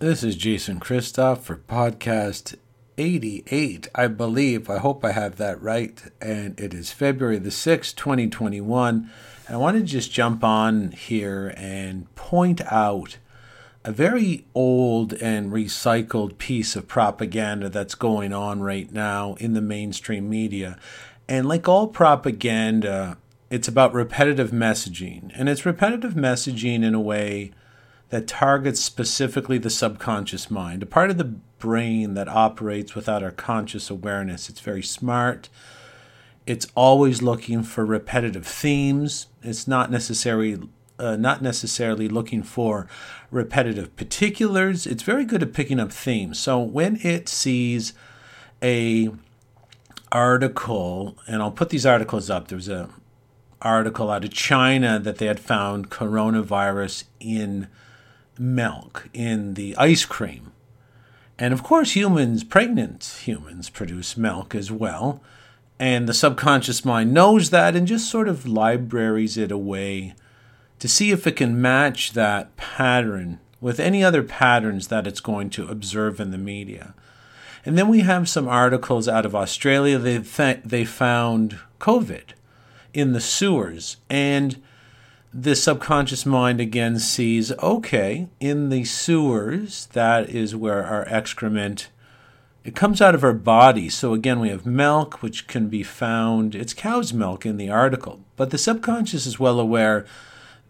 This is Jason Christoff for podcast 88, I believe. I hope I have that right. And it is February the 6th, 2021. And I want to just jump on here and point out a very old and recycled piece of propaganda that's going on right now in the mainstream media. And like all propaganda, it's about repetitive messaging. And it's repetitive messaging in a way that targets specifically the subconscious mind, a part of the brain that operates without our conscious awareness. It's very smart. It's always looking for repetitive themes. It's not necessarily uh, not necessarily looking for repetitive particulars. It's very good at picking up themes. So when it sees a article, and I'll put these articles up. There was a article out of China that they had found coronavirus in milk, in the ice cream. And of course, humans, pregnant humans, produce milk as well. And the subconscious mind knows that and just sort of libraries it away to see if it can match that pattern with any other patterns that it's going to observe in the media. And then we have some articles out of Australia. They, th- they found COVID in the sewers. And the subconscious mind again sees okay, in the sewers, that is where our excrement it comes out of our body. So again, we have milk, which can be found. It's cow's milk in the article, but the subconscious is well aware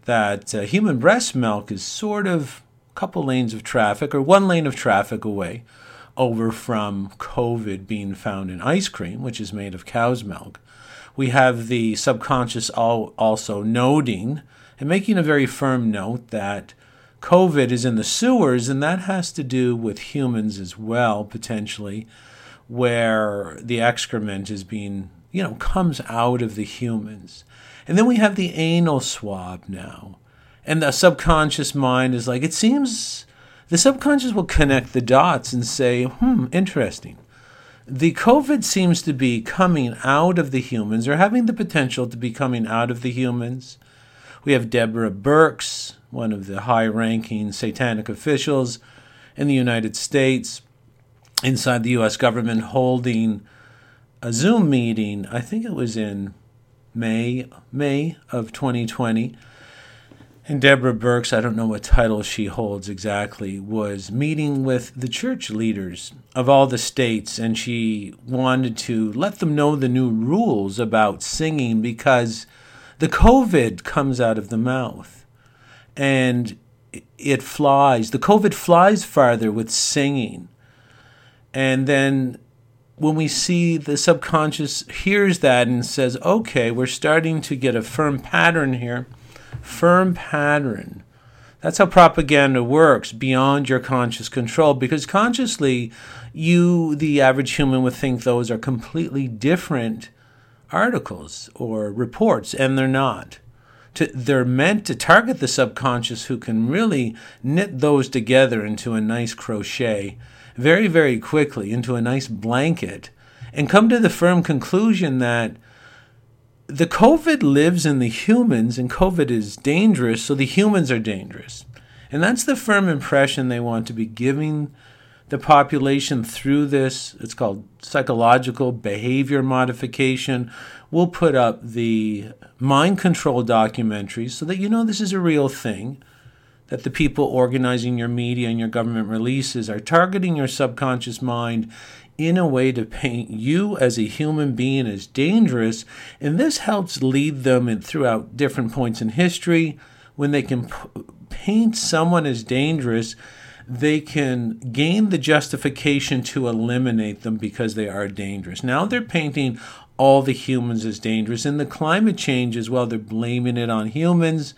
that uh, human breast milk is sort of a couple lanes of traffic or one lane of traffic away over from COVID being found in ice cream, which is made of cow's milk. We have the subconscious also noting and making a very firm note that COVID is in the sewers, and that has to do with humans as well, potentially, where the excrement is being, you know, comes out of the humans. And then we have the anal swab now. And the subconscious mind is like, it seems the subconscious will connect the dots and say, hmm, interesting. The COVID seems to be coming out of the humans or having the potential to be coming out of the humans. We have Deborah Birx, one of the high ranking satanic officials in the United States, inside the US government, holding a Zoom meeting. I think it was in May, May of 2020. And Deborah Birx, I don't know what title she holds exactly, was meeting with the church leaders of all the states, and she wanted to let them know the new rules about singing because the COVID comes out of the mouth and it flies. The COVID flies farther with singing. And then when we see the subconscious hears that and says, okay, we're starting to get a firm pattern here, firm pattern. That's how propaganda works beyond your conscious control because consciously, you, the average human, would think those are completely different articles or reports, and they're not. To, they're meant to target the subconscious who can really knit those together into a nice crochet very, very quickly, into a nice blanket, and come to the firm conclusion that the COVID lives in the humans and COVID is dangerous, so the humans are dangerous. And that's the firm impression they want to be giving the population through this. It's called psychological behavior modification. We'll put up the mind control documentaries so that you know this is a real thing. That the people organizing your media and your government releases are targeting your subconscious mind in a way to paint you as a human being as dangerous. And this helps lead them in, throughout different points in history when they can p- paint someone as dangerous they can gain the justification to eliminate them because they are dangerous. Now they're painting all the humans as dangerous. And the climate change as well, they're blaming it on humans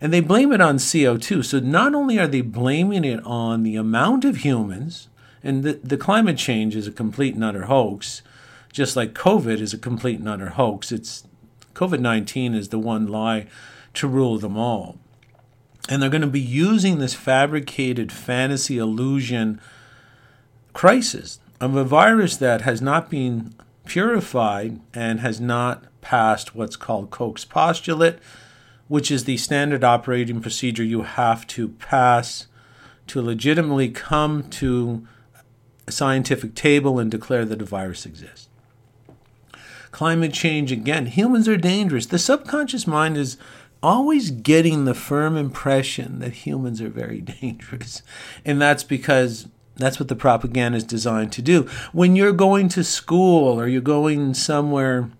and they blame it on CO2. So not only are they blaming it on the amount of humans, and the, the climate change is a complete and utter hoax, just like COVID is a complete and utter hoax. It's COVID 19 is the one lie to rule them all. And they're going to be using this fabricated fantasy illusion crisis of a virus that has not been purified and has not passed what's called Koch's postulate, which is the standard operating procedure you have to pass to legitimately come to scientific table and declare that a virus exists. Climate change, again, humans are dangerous. The subconscious mind is always getting the firm impression that humans are very dangerous. And that's because that's what the propaganda is designed to do. When you're going to school or you're going somewhere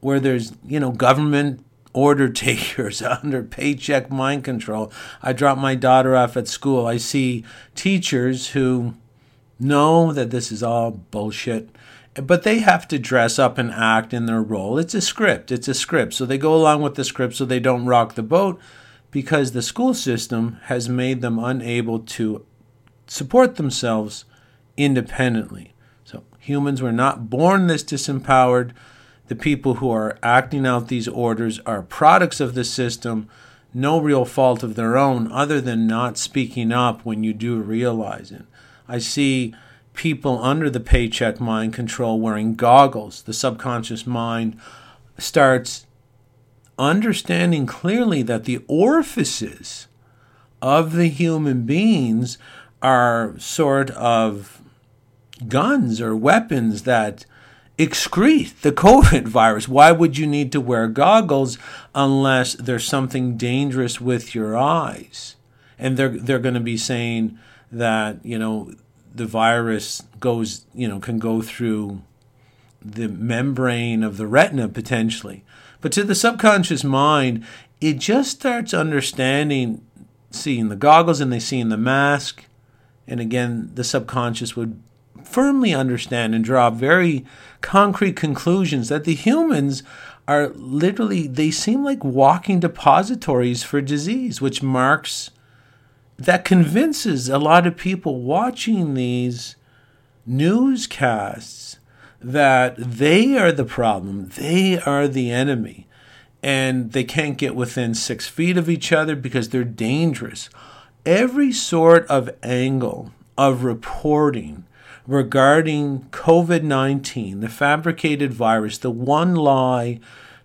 where there's, you know, government order takers under paycheck mind control. I drop my daughter off at school. I see teachers who know that this is all bullshit, but they have to dress up and act in their role. It's a script. It's a script. So they go along with the script so they don't rock the boat because the school system has made them unable to support themselves independently. So humans were not born this disempowered the people who are acting out these orders are products of the system, no real fault of their own, other than not speaking up when you do realize it. I see people under the paycheck mind control wearing goggles. The subconscious mind starts understanding clearly that the orifices of the human beings are sort of guns or weapons that excrete the COVID virus. Why would you need to wear goggles unless there's something dangerous with your eyes? And they're they're going to be saying that you know the virus goes you know can go through the membrane of the retina potentially. But to the subconscious mind, it just starts understanding, seeing the goggles and they see in the mask. And again, the subconscious would firmly understand and draw very concrete conclusions that the humans are literally, they seem like walking depositories for disease, which marks, that convinces a lot of people watching these newscasts that they are the problem, they are the enemy, and they can't get within six feet of each other because they're dangerous. Every sort of angle of reporting regarding COVID 19, the fabricated virus, the one lie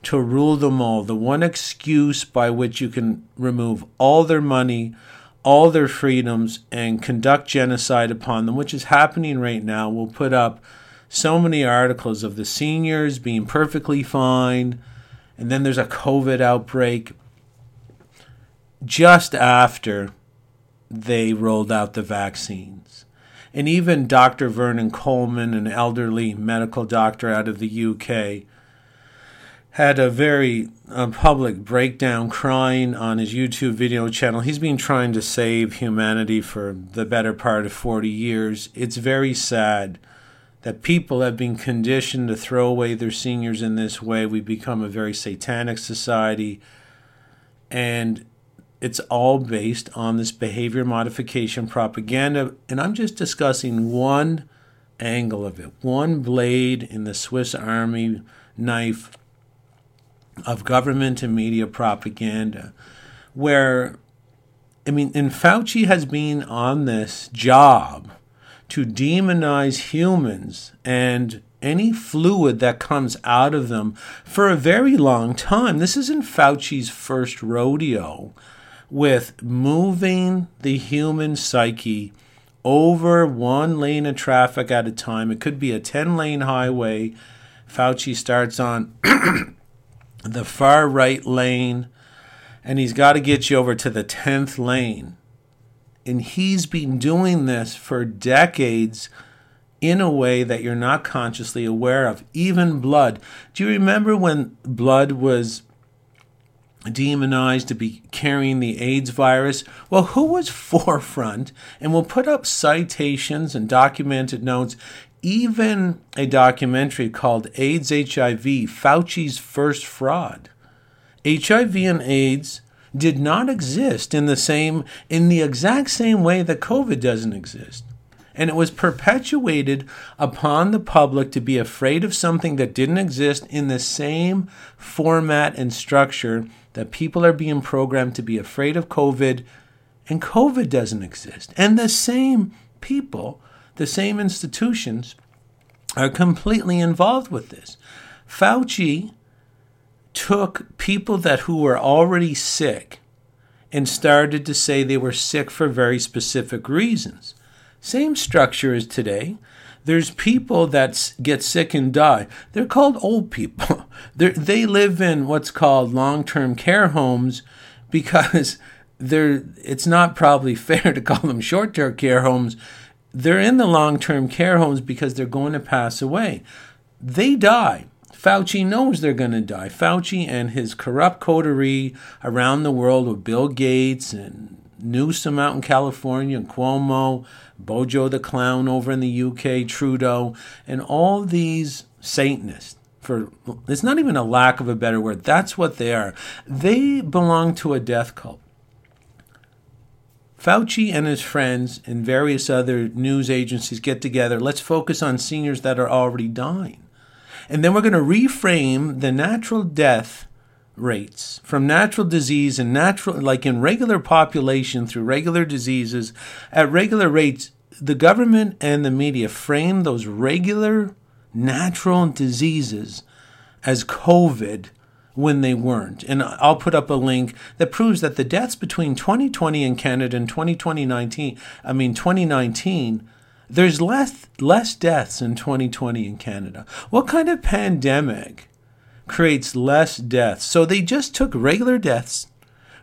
to rule them all, the one excuse by which you can remove all their money, all their freedoms, and conduct genocide upon them, which is happening right now. We'll put up so many articles of the seniors being perfectly fine, and then there's a COVID outbreak just after they rolled out the vaccines. And even Dr. Vernon Coleman, an elderly medical doctor out of the UK, had a very uh, public breakdown crying on his YouTube video channel. He's been trying to save humanity for the better part of 40 years. It's very sad that people have been conditioned to throw away their seniors in this way. We've become a very satanic society. And it's all based on this behavior modification propaganda. And I'm just discussing one angle of it, one blade in the Swiss Army knife of government and media propaganda, where, I mean, and Fauci has been on this job to demonize humans and any fluid that comes out of them for a very long time. This isn't Fauci's first rodeo with moving the human psyche over one lane of traffic at a time. It could be a 10 lane highway. Fauci starts on the far right lane and he's got to get you over to the 10th lane. And he's been doing this for decades in a way that you're not consciously aware of. Even blood. Do you remember when blood was demonized to be carrying the AIDS virus. Well, who was forefront? And we'll put up citations and documented notes, even a documentary called AIDS HIV Fauci's First Fraud. HIV and AIDS did not exist in the same in the exact same way that COVID doesn't exist. And it was perpetuated upon the public to be afraid of something that didn't exist in the same format and structure that people are being programmed to be afraid of COVID, and COVID doesn't exist. And the same people, the same institutions, are completely involved with this. Fauci took people that who were already sick and started to say they were sick for very specific reasons. Same structure as today. There's people that get sick and die. They're called old people. They're, they live in what's called long term care homes because they're, it's not probably fair to call them short term care homes. They're in the long term care homes because they're going to pass away. They die. Fauci knows they're going to die. Fauci and his corrupt coterie around the world with Bill Gates and Newsom out in California and Cuomo, Bojo the Clown over in the UK, Trudeau, and all these Satanists. For it's not even a lack of a better word. That's what they are. They belong to a death cult. Fauci and his friends and various other news agencies get together. Let's focus on seniors that are already dying. And then we're going to reframe the natural death rates from natural disease and natural, like in regular population through regular diseases at regular rates. The government and the media frame those regular natural diseases as COVID when they weren't. And I'll put up a link that proves that the deaths between 2020 in Canada and 2019, I mean 2019 there's less less deaths in 2020 in Canada. What kind of pandemic creates less deaths? So they just took regular deaths,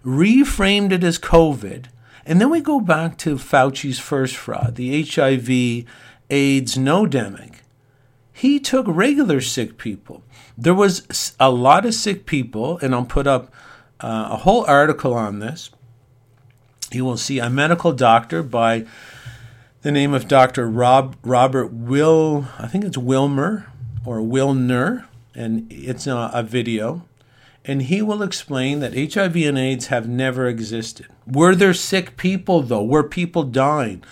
reframed it as COVID, and then we go back to Fauci's first fraud, the HIV AIDS no demic. He took regular sick people. There was a lot of sick people, and I'll put up uh, a whole article on this. You will see a medical doctor by the name of Dr. Rob Robert Will, I think it's Wilmer or Wilner, and it's a, a video. And he will explain that HIV and AIDS have never existed. Were there sick people, though? Were people dying?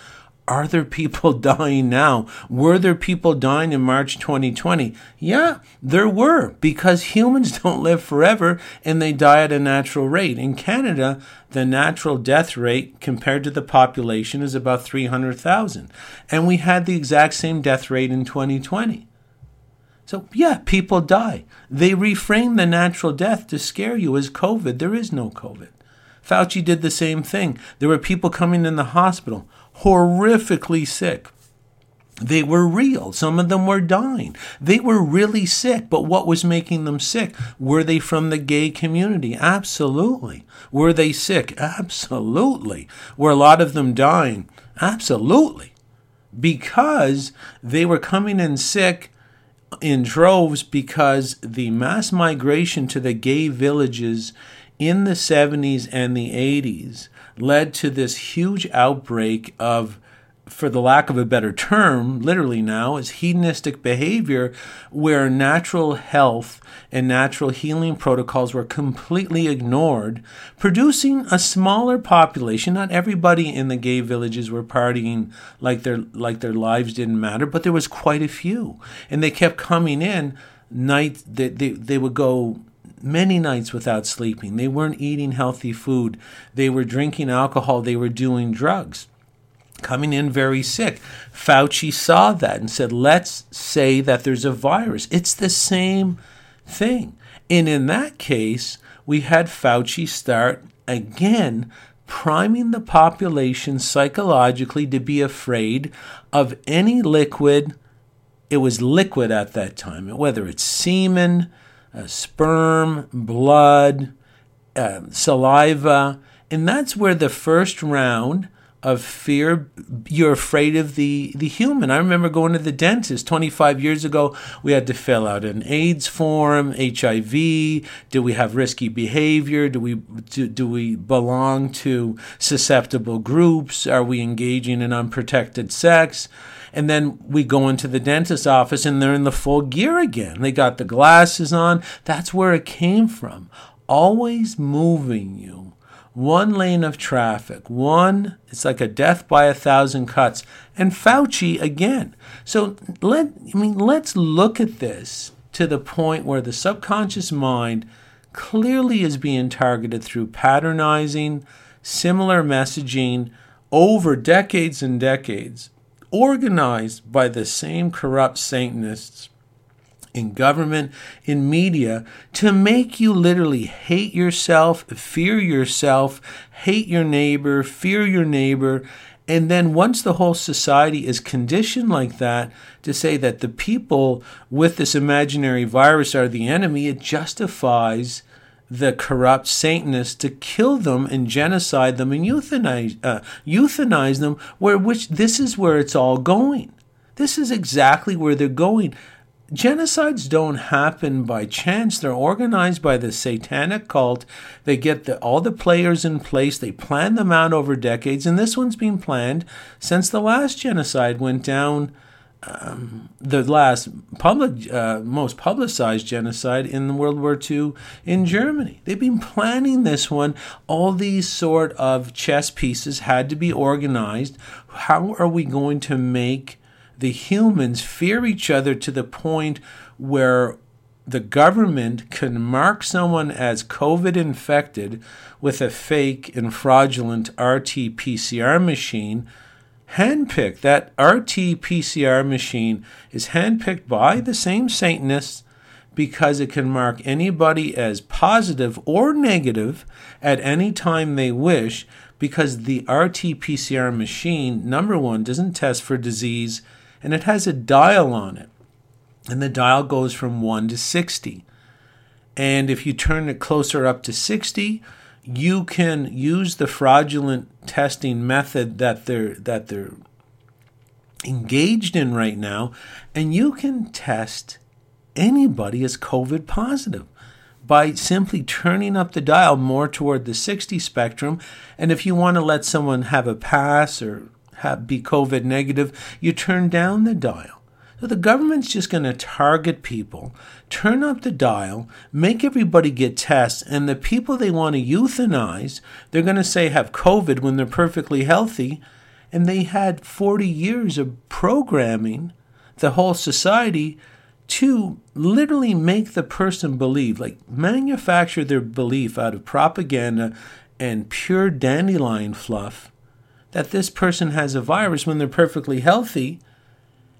Are there people dying now? Were there people dying in March 2020? Yeah, there were, because humans don't live forever and they die at a natural rate. In Canada, the natural death rate compared to the population is about 300,000. And we had the exact same death rate in 2020. So, yeah, people die. They reframe the natural death to scare you as COVID. There is no COVID. Fauci did the same thing. There were people coming in the hospital horrifically sick. They were real. Some of them were dying. They were really sick. But what was making them sick? Were they from the gay community? Absolutely. Were they sick? Absolutely. Were a lot of them dying? Absolutely. Because they were coming in sick in droves because the mass migration to the gay villages in the 70s and the 80s led to this huge outbreak of for the lack of a better term, literally now, is hedonistic behavior where natural health and natural healing protocols were completely ignored, producing a smaller population. Not everybody in the gay villages were partying like their like their lives didn't matter, but there was quite a few. And they kept coming in night they, they, they would go many nights without sleeping. They weren't eating healthy food. They were drinking alcohol. They were doing drugs. Coming in very sick. Fauci saw that and said, let's say that there's a virus. It's the same thing. And in that case, we had Fauci start again priming the population psychologically to be afraid of any liquid. It was liquid at that time, whether it's semen, uh, sperm, blood, uh, saliva. And that's where the first round of fear, you're afraid of the, the human. I remember going to the dentist 25 years ago. We had to fill out an AIDS form, HIV. Do we have risky behavior? Do we, do, do we belong to susceptible groups? Are we engaging in unprotected sex? And then we go into the dentist's office and they're in the full gear again. They got the glasses on. That's where it came from. Always moving you. One lane of traffic. One, it's like a death by a thousand cuts. And Fauci again. So let I mean let's look at this to the point where the subconscious mind clearly is being targeted through patternizing, similar messaging over decades and decades organized by the same corrupt Satanists in government, in media, to make you literally hate yourself, fear yourself, hate your neighbor, fear your neighbor. And then once the whole society is conditioned like that to say that the people with this imaginary virus are the enemy, it justifies the corrupt Satanists to kill them and genocide them and euthanize, uh, euthanize them, where which this is where it's all going. This is exactly where they're going. Genocides don't happen by chance. They're organized by the satanic cult. They get the, all the players in place. They plan them out over decades. And this one's been planned since the last genocide went down um, the last public, uh, most publicized genocide in World War II in Germany. They've been planning this one. All these sort of chess pieces had to be organized. How are we going to make the humans fear each other to the point where the government can mark someone as COVID infected with a fake and fraudulent RT PCR machine? handpicked. That RT PCR machine is handpicked by the same Satanists because it can mark anybody as positive or negative at any time they wish because the RT PCR machine, number one, doesn't test for disease and it has a dial on it. And the dial goes from 1 to 60. And if you turn it closer up to 60, you can use the fraudulent testing method that they're that they're engaged in right now and you can test anybody as covid positive by simply turning up the dial more toward the 60 spectrum and if you want to let someone have a pass or be covid negative you turn down the dial so the government's just going to target people, turn up the dial, make everybody get tests, and the people they want to euthanize, they're going to say have COVID when they're perfectly healthy. And they had 40 years of programming the whole society to literally make the person believe, like manufacture their belief out of propaganda and pure dandelion fluff, that this person has a virus when they're perfectly healthy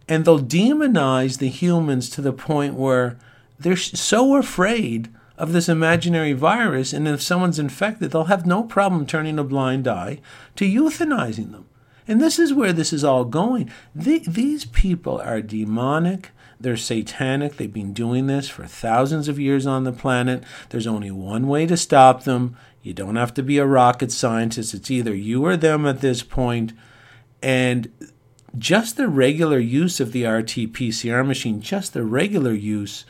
and they'll demonize the humans to the point where they're so afraid of this imaginary virus, and if someone's infected, they'll have no problem turning a blind eye to euthanizing them. And this is where this is all going. The, these people are demonic. They're satanic. They've been doing this for thousands of years on the planet. There's only one way to stop them. You don't have to be a rocket scientist. It's either you or them at this point. And just the regular use of the RT PCR machine, just the regular use,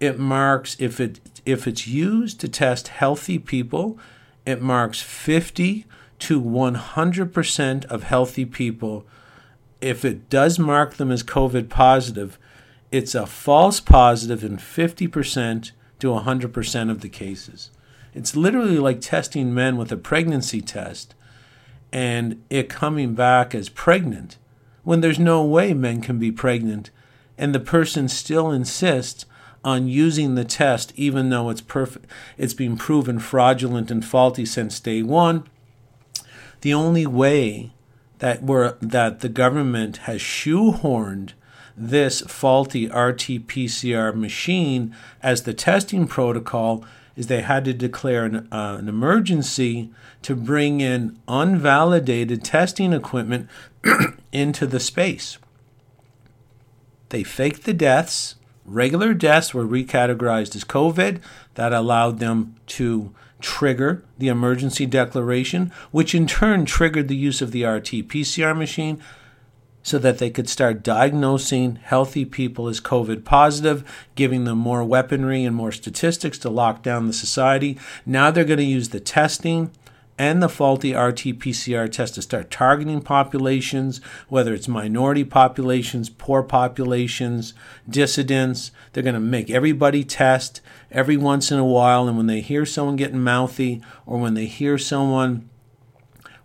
it marks if it if it's used to test healthy people, it marks 50 to 100% of healthy people. If it does mark them as COVID positive, it's a false positive in 50% to 100% of the cases. It's literally like testing men with a pregnancy test and it coming back as pregnant when there's no way men can be pregnant, and the person still insists on using the test even though it's perfect it's been proven fraudulent and faulty since day 1 the only way that we're, that the government has shoehorned this faulty RT-PCR machine as the testing protocol is they had to declare an, uh, an emergency to bring in unvalidated testing equipment into the space. They faked the deaths. Regular deaths were recategorized as COVID. That allowed them to trigger the emergency declaration, which in turn triggered the use of the RT PCR machine so that they could start diagnosing healthy people as COVID positive, giving them more weaponry and more statistics to lock down the society. Now they're going to use the testing and the faulty RT PCR test to start targeting populations, whether it's minority populations, poor populations, dissidents. They're going to make everybody test every once in a while. And when they hear someone getting mouthy or when they hear someone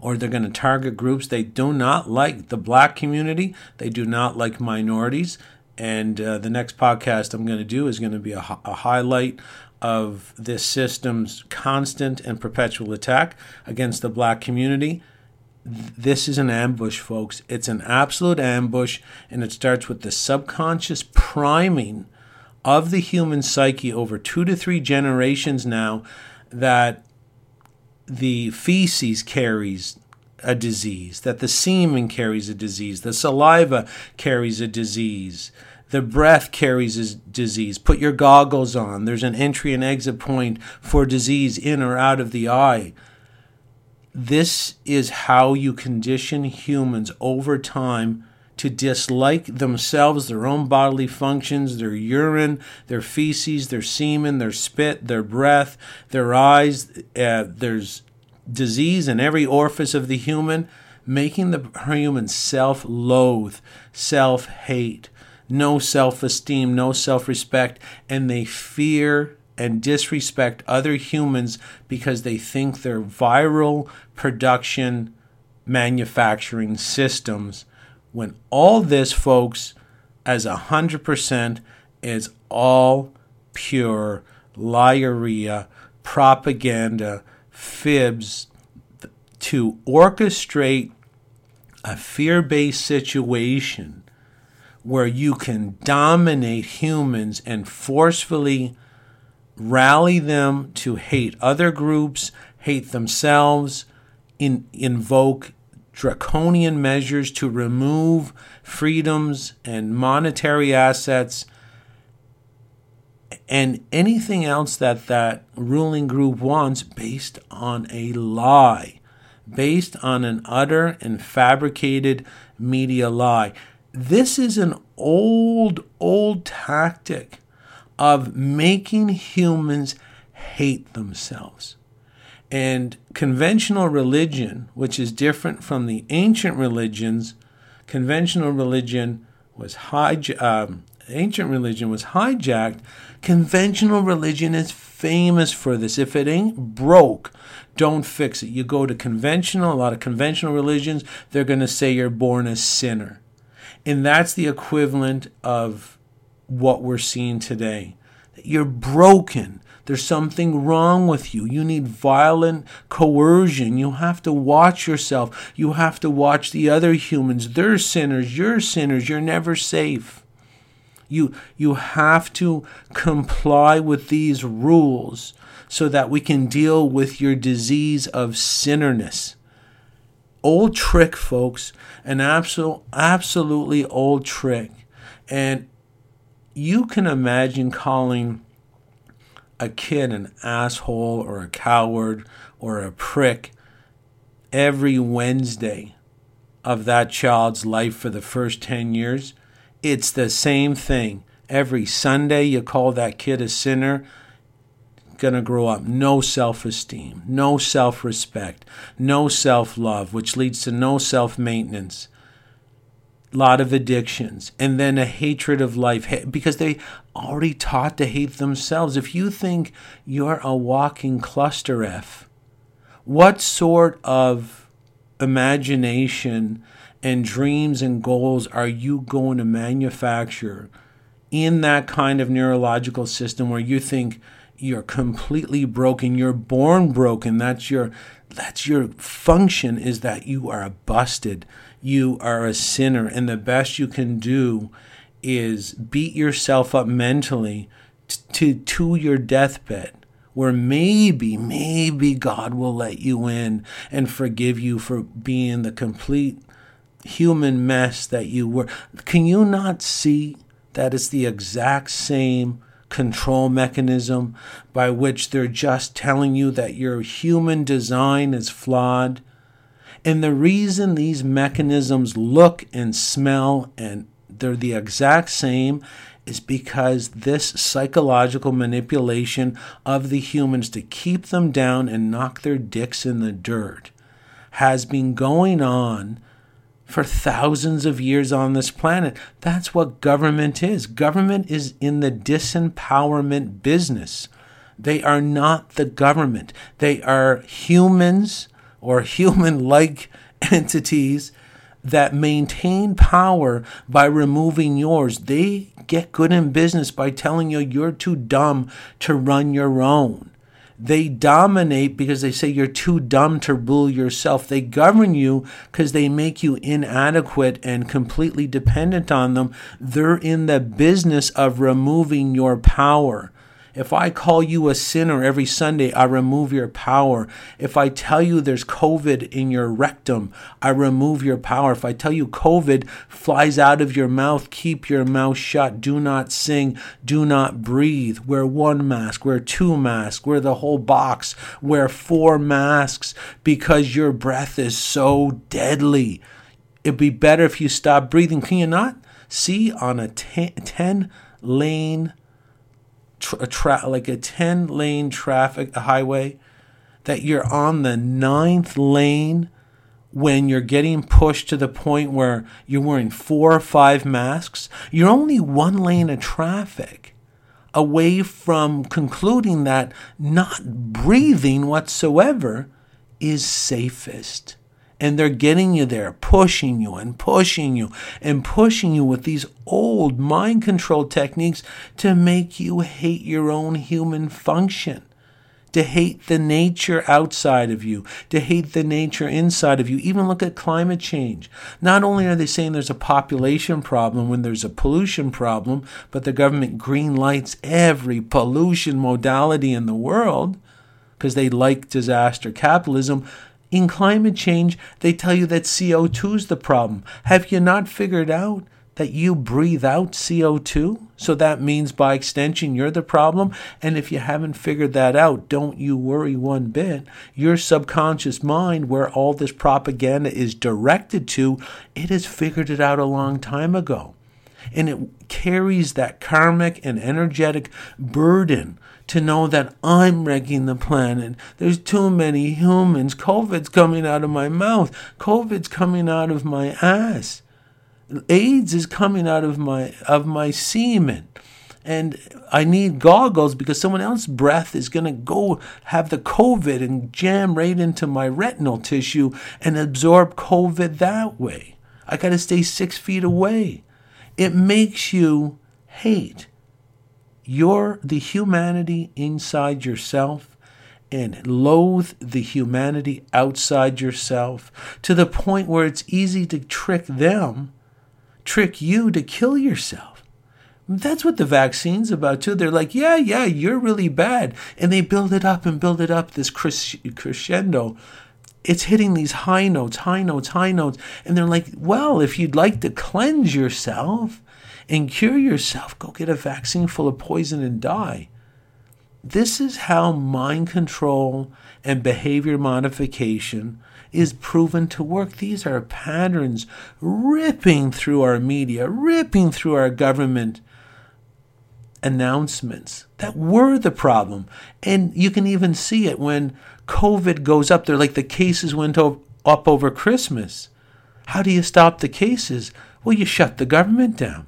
or they're going to target groups they do not like the black community, they do not like minorities. And uh, the next podcast I'm going to do is going to be a, a highlight of this system's constant and perpetual attack against the black community. This is an ambush, folks. It's an absolute ambush, and it starts with the subconscious priming of the human psyche over two to three generations now that the feces carries a disease, that the semen carries a disease, the saliva carries a disease, the breath carries a disease. Put your goggles on. There's an entry and exit point for disease in or out of the eye. This is how you condition humans over time to dislike themselves, their own bodily functions, their urine, their feces, their semen, their spit, their breath, their eyes. Uh, there's disease in every orifice of the human, making the human self loathe, self hate, no self esteem, no self respect, and they fear and disrespect other humans because they think they're viral production manufacturing systems. When all this, folks, as a hundred percent is all pure liaria, propaganda, fibs to orchestrate a fear based situation where you can dominate humans and forcefully rally them to hate other groups, hate themselves, in, invoke draconian measures to remove freedoms and monetary assets and anything else that that ruling group wants based on a lie, based on an utter and fabricated media lie. This is an old, old tactic of making humans hate themselves. And conventional religion, which is different from the ancient religions, conventional religion was hij- um, ancient religion was hijacked. Conventional religion is famous for this. If it ain't broke, don't fix it. You go to conventional, a lot of conventional religions, they're going to say you're born a sinner. And that's the equivalent of what we're seeing today. You're broken. There's something wrong with you. You need violent coercion. You have to watch yourself. You have to watch the other humans. They're sinners. You're sinners. You're never safe. You, you have to comply with these rules so that we can deal with your disease of sinnerness. Old trick, folks, an absolute, absolutely old trick. And you can imagine calling a kid an asshole or a coward or a prick every Wednesday of that child's life for the first 10 years. It's the same thing. Every Sunday, you call that kid a sinner. Gonna grow up no self esteem, no self respect, no self love, which leads to no self maintenance lot of addictions and then a hatred of life because they already taught to hate themselves. If you think you're a walking cluster f what sort of imagination and dreams and goals are you going to manufacture in that kind of neurological system where you think you're completely broken you're born broken that's your that's your function is that you are a busted you are a sinner, and the best you can do is beat yourself up mentally to to your deathbed where maybe maybe God will let you in and forgive you for being the complete human mess that you were. Can you not see that it's the exact same control mechanism by which they're just telling you that your human design is flawed and the reason these mechanisms look and smell and they're the exact same is because this psychological manipulation of the humans to keep them down and knock their dicks in the dirt has been going on for thousands of years on this planet. That's what government is. Government is in the disempowerment business. They are not the government, they are humans or human like entities that maintain power by removing yours. They get good in business by telling you you're too dumb to run your own. They dominate because they say you're too dumb to rule yourself. They govern you because they make you inadequate and completely dependent on them. They're in the business of removing your power. If I call you a sinner every Sunday, I remove your power. If I tell you there's COVID in your rectum, I remove your power. If I tell you COVID flies out of your mouth, keep your mouth shut. Do not sing. Do not breathe. Wear one mask. Wear two masks. Wear the whole box. Wear four masks because your breath is so deadly. It'd be better if you stop breathing. Can you not see on a 10 lane tra-, like a 10 lane traffic highway that you're on the ninth lane when you're getting pushed to the point where you're wearing four or five masks, you're only one lane of traffic away from concluding that not breathing whatsoever is safest and they're getting you there, pushing you and pushing you and pushing you with these old mind control techniques to make you hate your own human function, to hate the nature outside of you, to hate the nature inside of you. Even look at climate change. Not only are they saying there's a population problem when there's a pollution problem, but the government green lights every pollution modality in the world because they like disaster capitalism in climate change, they tell you that CO2 is the problem. Have you not figured out that you breathe out CO2? So that means by extension, you're the problem. And if you haven't figured that out, don't you worry one bit. Your subconscious mind, where all this propaganda is directed to, it has figured it out a long time ago. And it carries that karmic and energetic burden to know that I'm wrecking the planet. There's too many humans. COVID's coming out of my mouth. COVID's coming out of my ass. AIDS is coming out of my of my semen. And I need goggles because someone else's breath is going to go have the COVID and jam right into my retinal tissue and absorb COVID that way. I got to stay six feet away. It makes you hate you're the humanity inside yourself and loathe the humanity outside yourself to the point where it's easy to trick them, trick you to kill yourself. That's what the vaccine's about too. They're like, yeah, yeah, you're really bad. And they build it up and build it up, this crescendo. It's hitting these high notes, high notes, high notes. And they're like, well, if you'd like to cleanse yourself, and cure yourself. Go get a vaccine full of poison and die. This is how mind control and behavior modification is proven to work. These are patterns ripping through our media, ripping through our government announcements that were the problem. And you can even see it when COVID goes up there, like the cases went up over Christmas. How do you stop the cases? Well, you shut the government down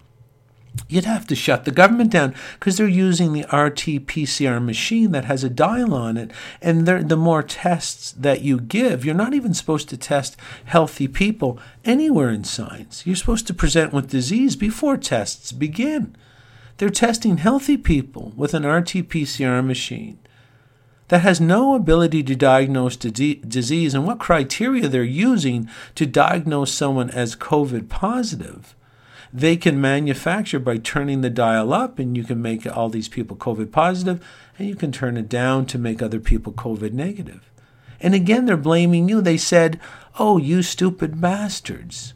you'd have to shut the government down because they're using the RT PCR machine that has a dial on it. And the more tests that you give, you're not even supposed to test healthy people anywhere in science. You're supposed to present with disease before tests begin. They're testing healthy people with an RT PCR machine that has no ability to diagnose disease and what criteria they're using to diagnose someone as COVID positive they can manufacture by turning the dial up, and you can make all these people COVID positive, and you can turn it down to make other people COVID negative. And again, they're blaming you. They said, Oh, you stupid bastards,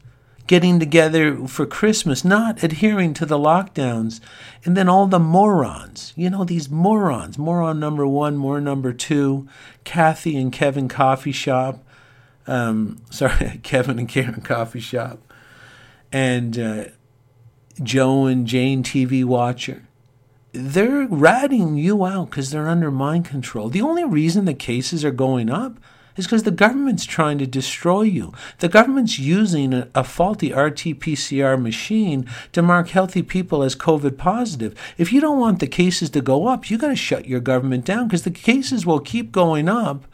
getting together for Christmas, not adhering to the lockdowns. And then all the morons, you know, these morons, moron number one, moron number two, Kathy and Kevin Coffee Shop. Um, sorry, Kevin and Karen Coffee Shop. And uh, Joe and Jane TV watcher. They're ratting you out because they're under mind control. The only reason the cases are going up is because the government's trying to destroy you. The government's using a, a faulty RT PCR machine to mark healthy people as COVID positive. If you don't want the cases to go up, you got to shut your government down because the cases will keep going up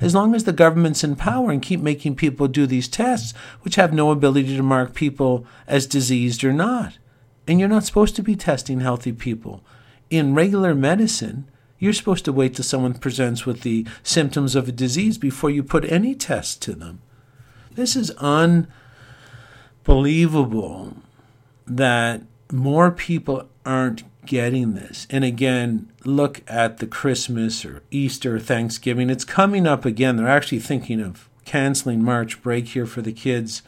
as long as the government's in power and keep making people do these tests, which have no ability to mark people as diseased or not. And you're not supposed to be testing healthy people. In regular medicine, You're supposed to wait till someone presents with the symptoms of a disease before you put any test to them. This is unbelievable that more people aren't getting this. And again, look at the Christmas or Easter, or Thanksgiving. It's coming up again. They're actually thinking of canceling March break here for the kids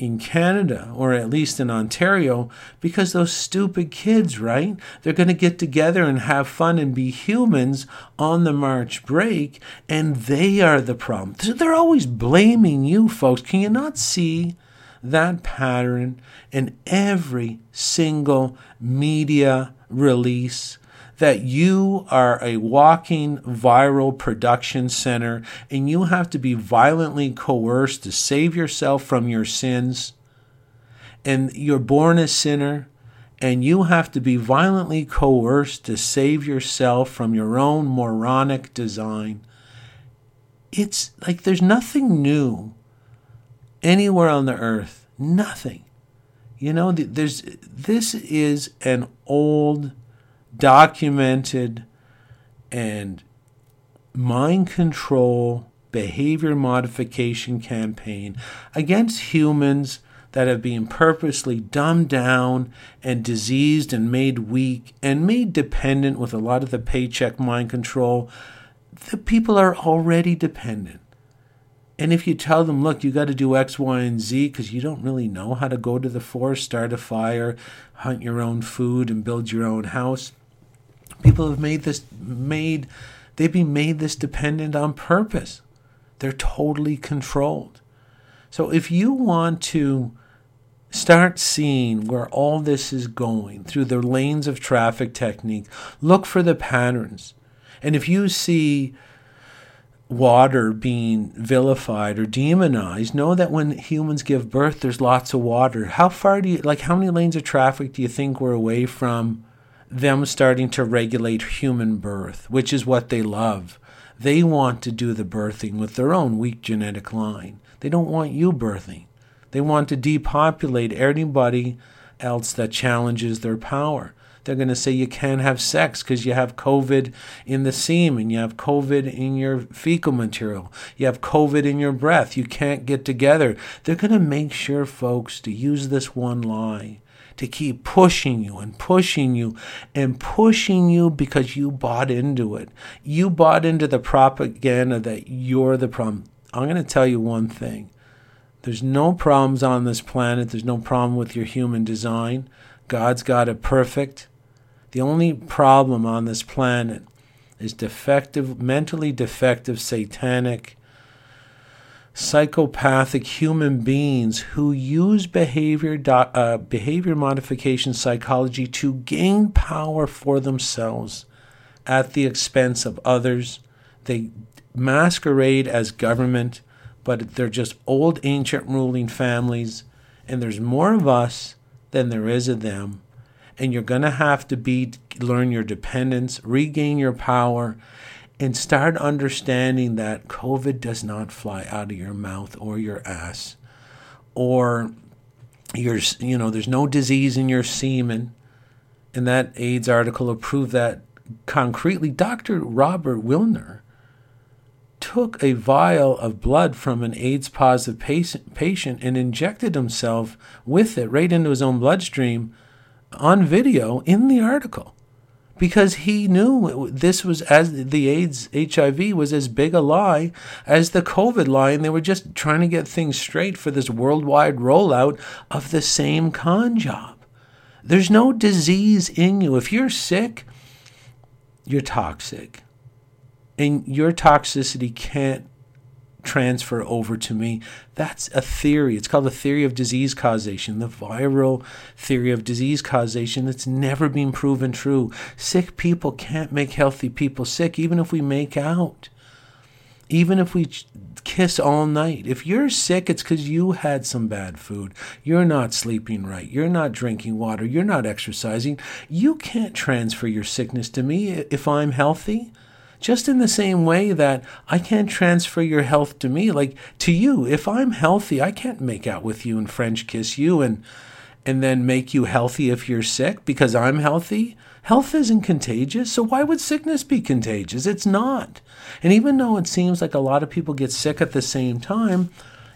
in Canada, or at least in Ontario, because those stupid kids, right? They're going to get together and have fun and be humans on the March break, and they are the problem. They're always blaming you, folks. Can you not see that pattern in every single media release? That you are a walking viral production center and you have to be violently coerced to save yourself from your sins. And you're born a sinner and you have to be violently coerced to save yourself from your own moronic design. It's like there's nothing new anywhere on the earth. Nothing. You know, there's this is an old documented and mind control behavior modification campaign against humans that have been purposely dumbed down and diseased and made weak and made dependent with a lot of the paycheck mind control. The people are already dependent. And if you tell them, look, you got to do X, Y, and Z because you don't really know how to go to the forest, start a fire, hunt your own food, and build your own house, People have made this made they've been made this dependent on purpose. They're totally controlled. So if you want to start seeing where all this is going through the lanes of traffic technique, look for the patterns. And if you see water being vilified or demonized, know that when humans give birth, there's lots of water. How far do you, like, how many lanes of traffic do you think we're away from them starting to regulate human birth, which is what they love. They want to do the birthing with their own weak genetic line. They don't want you birthing. They want to depopulate anybody else that challenges their power. They're going to say you can't have sex because you have COVID in the semen, you have COVID in your fecal material, you have COVID in your breath, you can't get together. They're going to make sure, folks, to use this one lie to keep pushing you and pushing you and pushing you because you bought into it. You bought into the propaganda that you're the problem. I'm going to tell you one thing. There's no problems on this planet. There's no problem with your human design. God's got it perfect. The only problem on this planet is defective, mentally defective, satanic, psychopathic human beings who use behavior, uh, behavior modification psychology to gain power for themselves at the expense of others. They masquerade as government, but they're just old, ancient ruling families, and there's more of us than there is of them. And you're going to have to be learn your dependence, regain your power, and start understanding that COVID does not fly out of your mouth or your ass, or your, you know, there's no disease in your semen. And that AIDS article will prove that concretely. Dr. Robert Willner took a vial of blood from an AIDS positive patient and injected himself with it right into his own bloodstream on video in the article because he knew this was as the AIDS HIV was as big a lie as the COVID lie, and they were just trying to get things straight for this worldwide rollout of the same con job. There's no disease in you. If you're sick, you're toxic. And your toxicity can't transfer over to me. That's a theory. It's called the theory of disease causation, the viral theory of disease causation that's never been proven true. Sick people can't make healthy people sick, even if we make out, even if we kiss all night. If you're sick, it's because you had some bad food. You're not sleeping right. You're not drinking water. You're not exercising. You can't transfer your sickness to me if I'm healthy. Just in the same way that I can't transfer your health to me, like to you. If I'm healthy, I can't make out with you and French kiss you and and then make you healthy if you're sick because I'm healthy. Health isn't contagious, so why would sickness be contagious? It's not. And even though it seems like a lot of people get sick at the same time,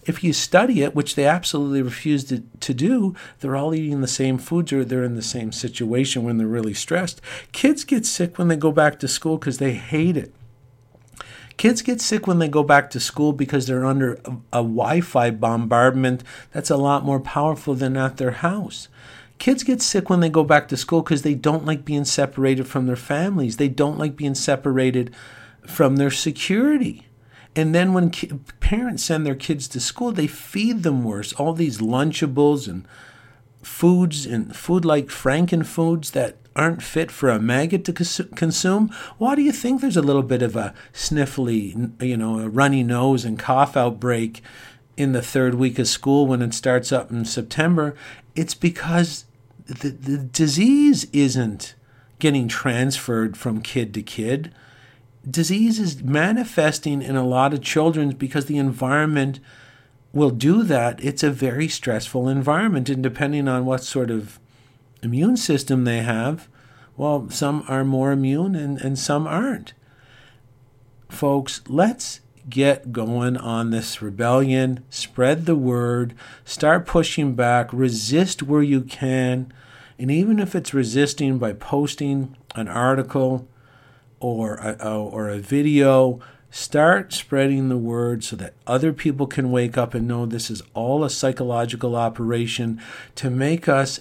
if you study it, which they absolutely refuse to, to do, they're all eating the same foods or they're in the same situation when they're really stressed. Kids get sick when they go back to school because they hate it. Kids get sick when they go back to school because they're under a, a Wi Fi bombardment that's a lot more powerful than at their house. Kids get sick when they go back to school because they don't like being separated from their families. They don't like being separated from their security. And then when ki- parents send their kids to school, they feed them worse. All these Lunchables and foods and food like Frankenfoods that aren't fit for a maggot to cons- consume. Why do you think there's a little bit of a sniffly, you know, a runny nose and cough outbreak in the third week of school when it starts up in September? It's because the, the disease isn't getting transferred from kid to kid. Disease is manifesting in a lot of children because the environment will do that. It's a very stressful environment, and depending on what sort of immune system they have, well, some are more immune and, and some aren't. Folks, let's get going on this rebellion, spread the word, start pushing back, resist where you can. And even if it's resisting by posting an article or a, or a video, start spreading the word so that other people can wake up and know this is all a psychological operation to make us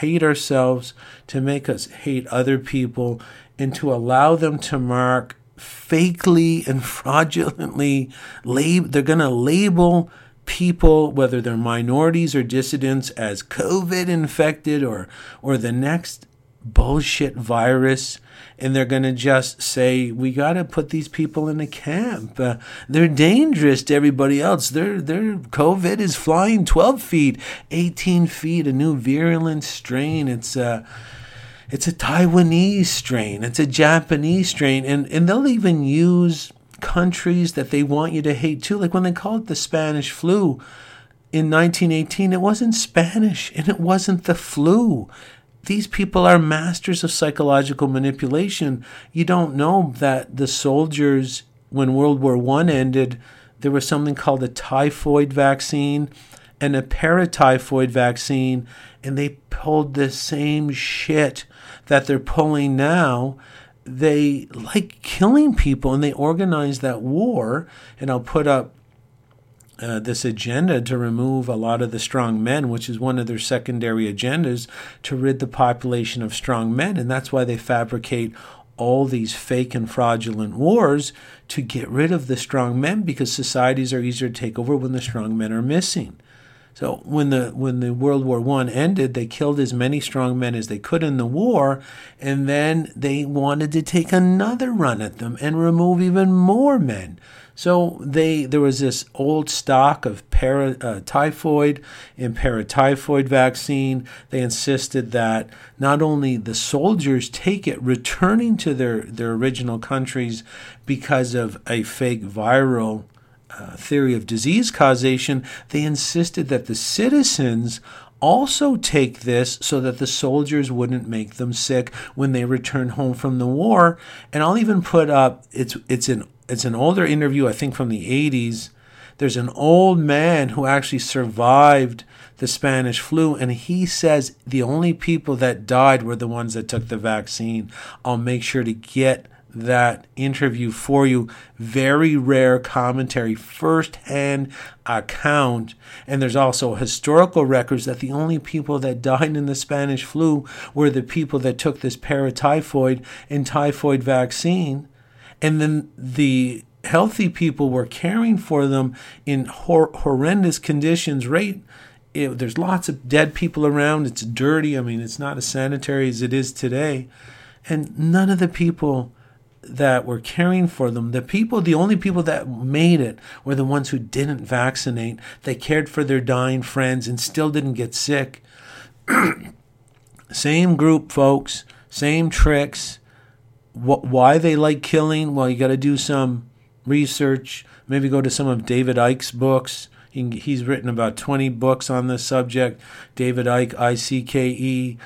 hate ourselves, to make us hate other people, and to allow them to mark fakely and fraudulently lab- they're going to label people whether they're minorities or dissidents as covid infected or or the next bullshit virus and they're going to just say we got to put these people in a camp. Uh, they're dangerous to everybody else. Their their covid is flying 12 feet 18 feet a new virulent strain. It's uh it's a Taiwanese strain, it's a Japanese strain, and, and they'll even use countries that they want you to hate too. Like when they call it the Spanish flu in 1918, it wasn't Spanish and it wasn't the flu. These people are masters of psychological manipulation. You don't know that the soldiers, when World War I ended, there was something called a typhoid vaccine and a paratyphoid vaccine, and they pulled the same shit that they're pulling now, they like killing people and they organize that war. And I'll put up uh, this agenda to remove a lot of the strong men, which is one of their secondary agendas to rid the population of strong men. And that's why they fabricate all these fake and fraudulent wars to get rid of the strong men because societies are easier to take over when the strong men are missing. So when the when the World War One ended, they killed as many strong men as they could in the war, and then they wanted to take another run at them and remove even more men. So they there was this old stock of para, uh, typhoid and paratyphoid vaccine. They insisted that not only the soldiers take it, returning to their their original countries because of a fake viral uh, theory of disease causation, they insisted that the citizens also take this so that the soldiers wouldn't make them sick when they return home from the war. And I'll even put up it's it's an it's an older interview I think from the 80s. There's an old man who actually survived the Spanish flu, and he says the only people that died were the ones that took the vaccine. I'll make sure to get that interview for you. Very rare commentary, first hand account. And there's also historical records that the only people that died in the Spanish flu were the people that took this paratyphoid and typhoid vaccine. And then the healthy people were caring for them in hor- horrendous conditions, right? It, there's lots of dead people around. It's dirty. I mean, it's not as sanitary as it is today. And none of the people that were caring for them, the people, the only people that made it were the ones who didn't vaccinate. They cared for their dying friends and still didn't get sick. same group, folks, same tricks. Wh- why they like killing? Well, you got to do some research. Maybe go to some of David Icke's books. He's written about 20 books on this subject. David Icke, I C K E.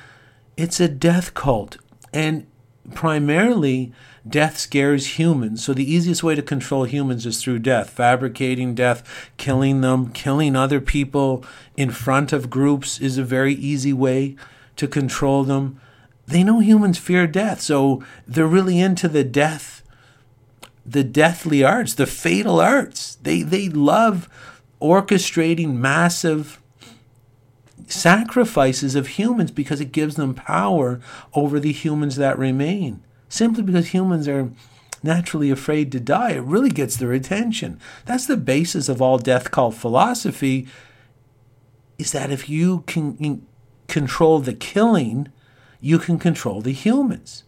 It's a death cult. And primarily, death scares humans. So the easiest way to control humans is through death, fabricating death, killing them, killing other people in front of groups is a very easy way to control them. They know humans fear death, so they're really into the death, the deathly arts, the fatal arts. They they love orchestrating massive sacrifices of humans because it gives them power over the humans that remain. Simply because humans are naturally afraid to die, it really gets their attention. That's the basis of all death cult philosophy is that if you can control the killing, you can control the humans.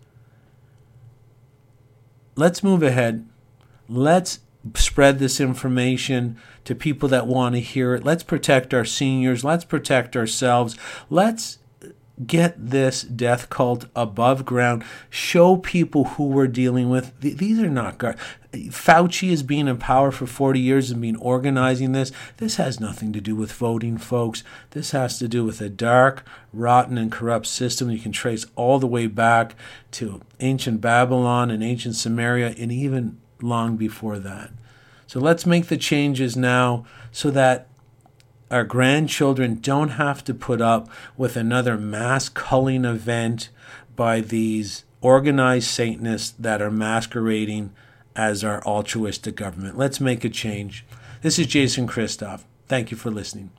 Let's move ahead. Let's spread this information to people that want to hear it. Let's protect our seniors. Let's protect ourselves. Let's get this death cult above ground. Show people who we're dealing with. These are not guards. Fauci has been in power for 40 years and been organizing this. This has nothing to do with voting, folks. This has to do with a dark, rotten, and corrupt system you can trace all the way back to ancient Babylon and ancient Samaria and even long before that. So let's make the changes now so that our grandchildren don't have to put up with another mass culling event by these organized Satanists that are masquerading as our altruistic government. Let's make a change. This is Jason Christoff. Thank you for listening.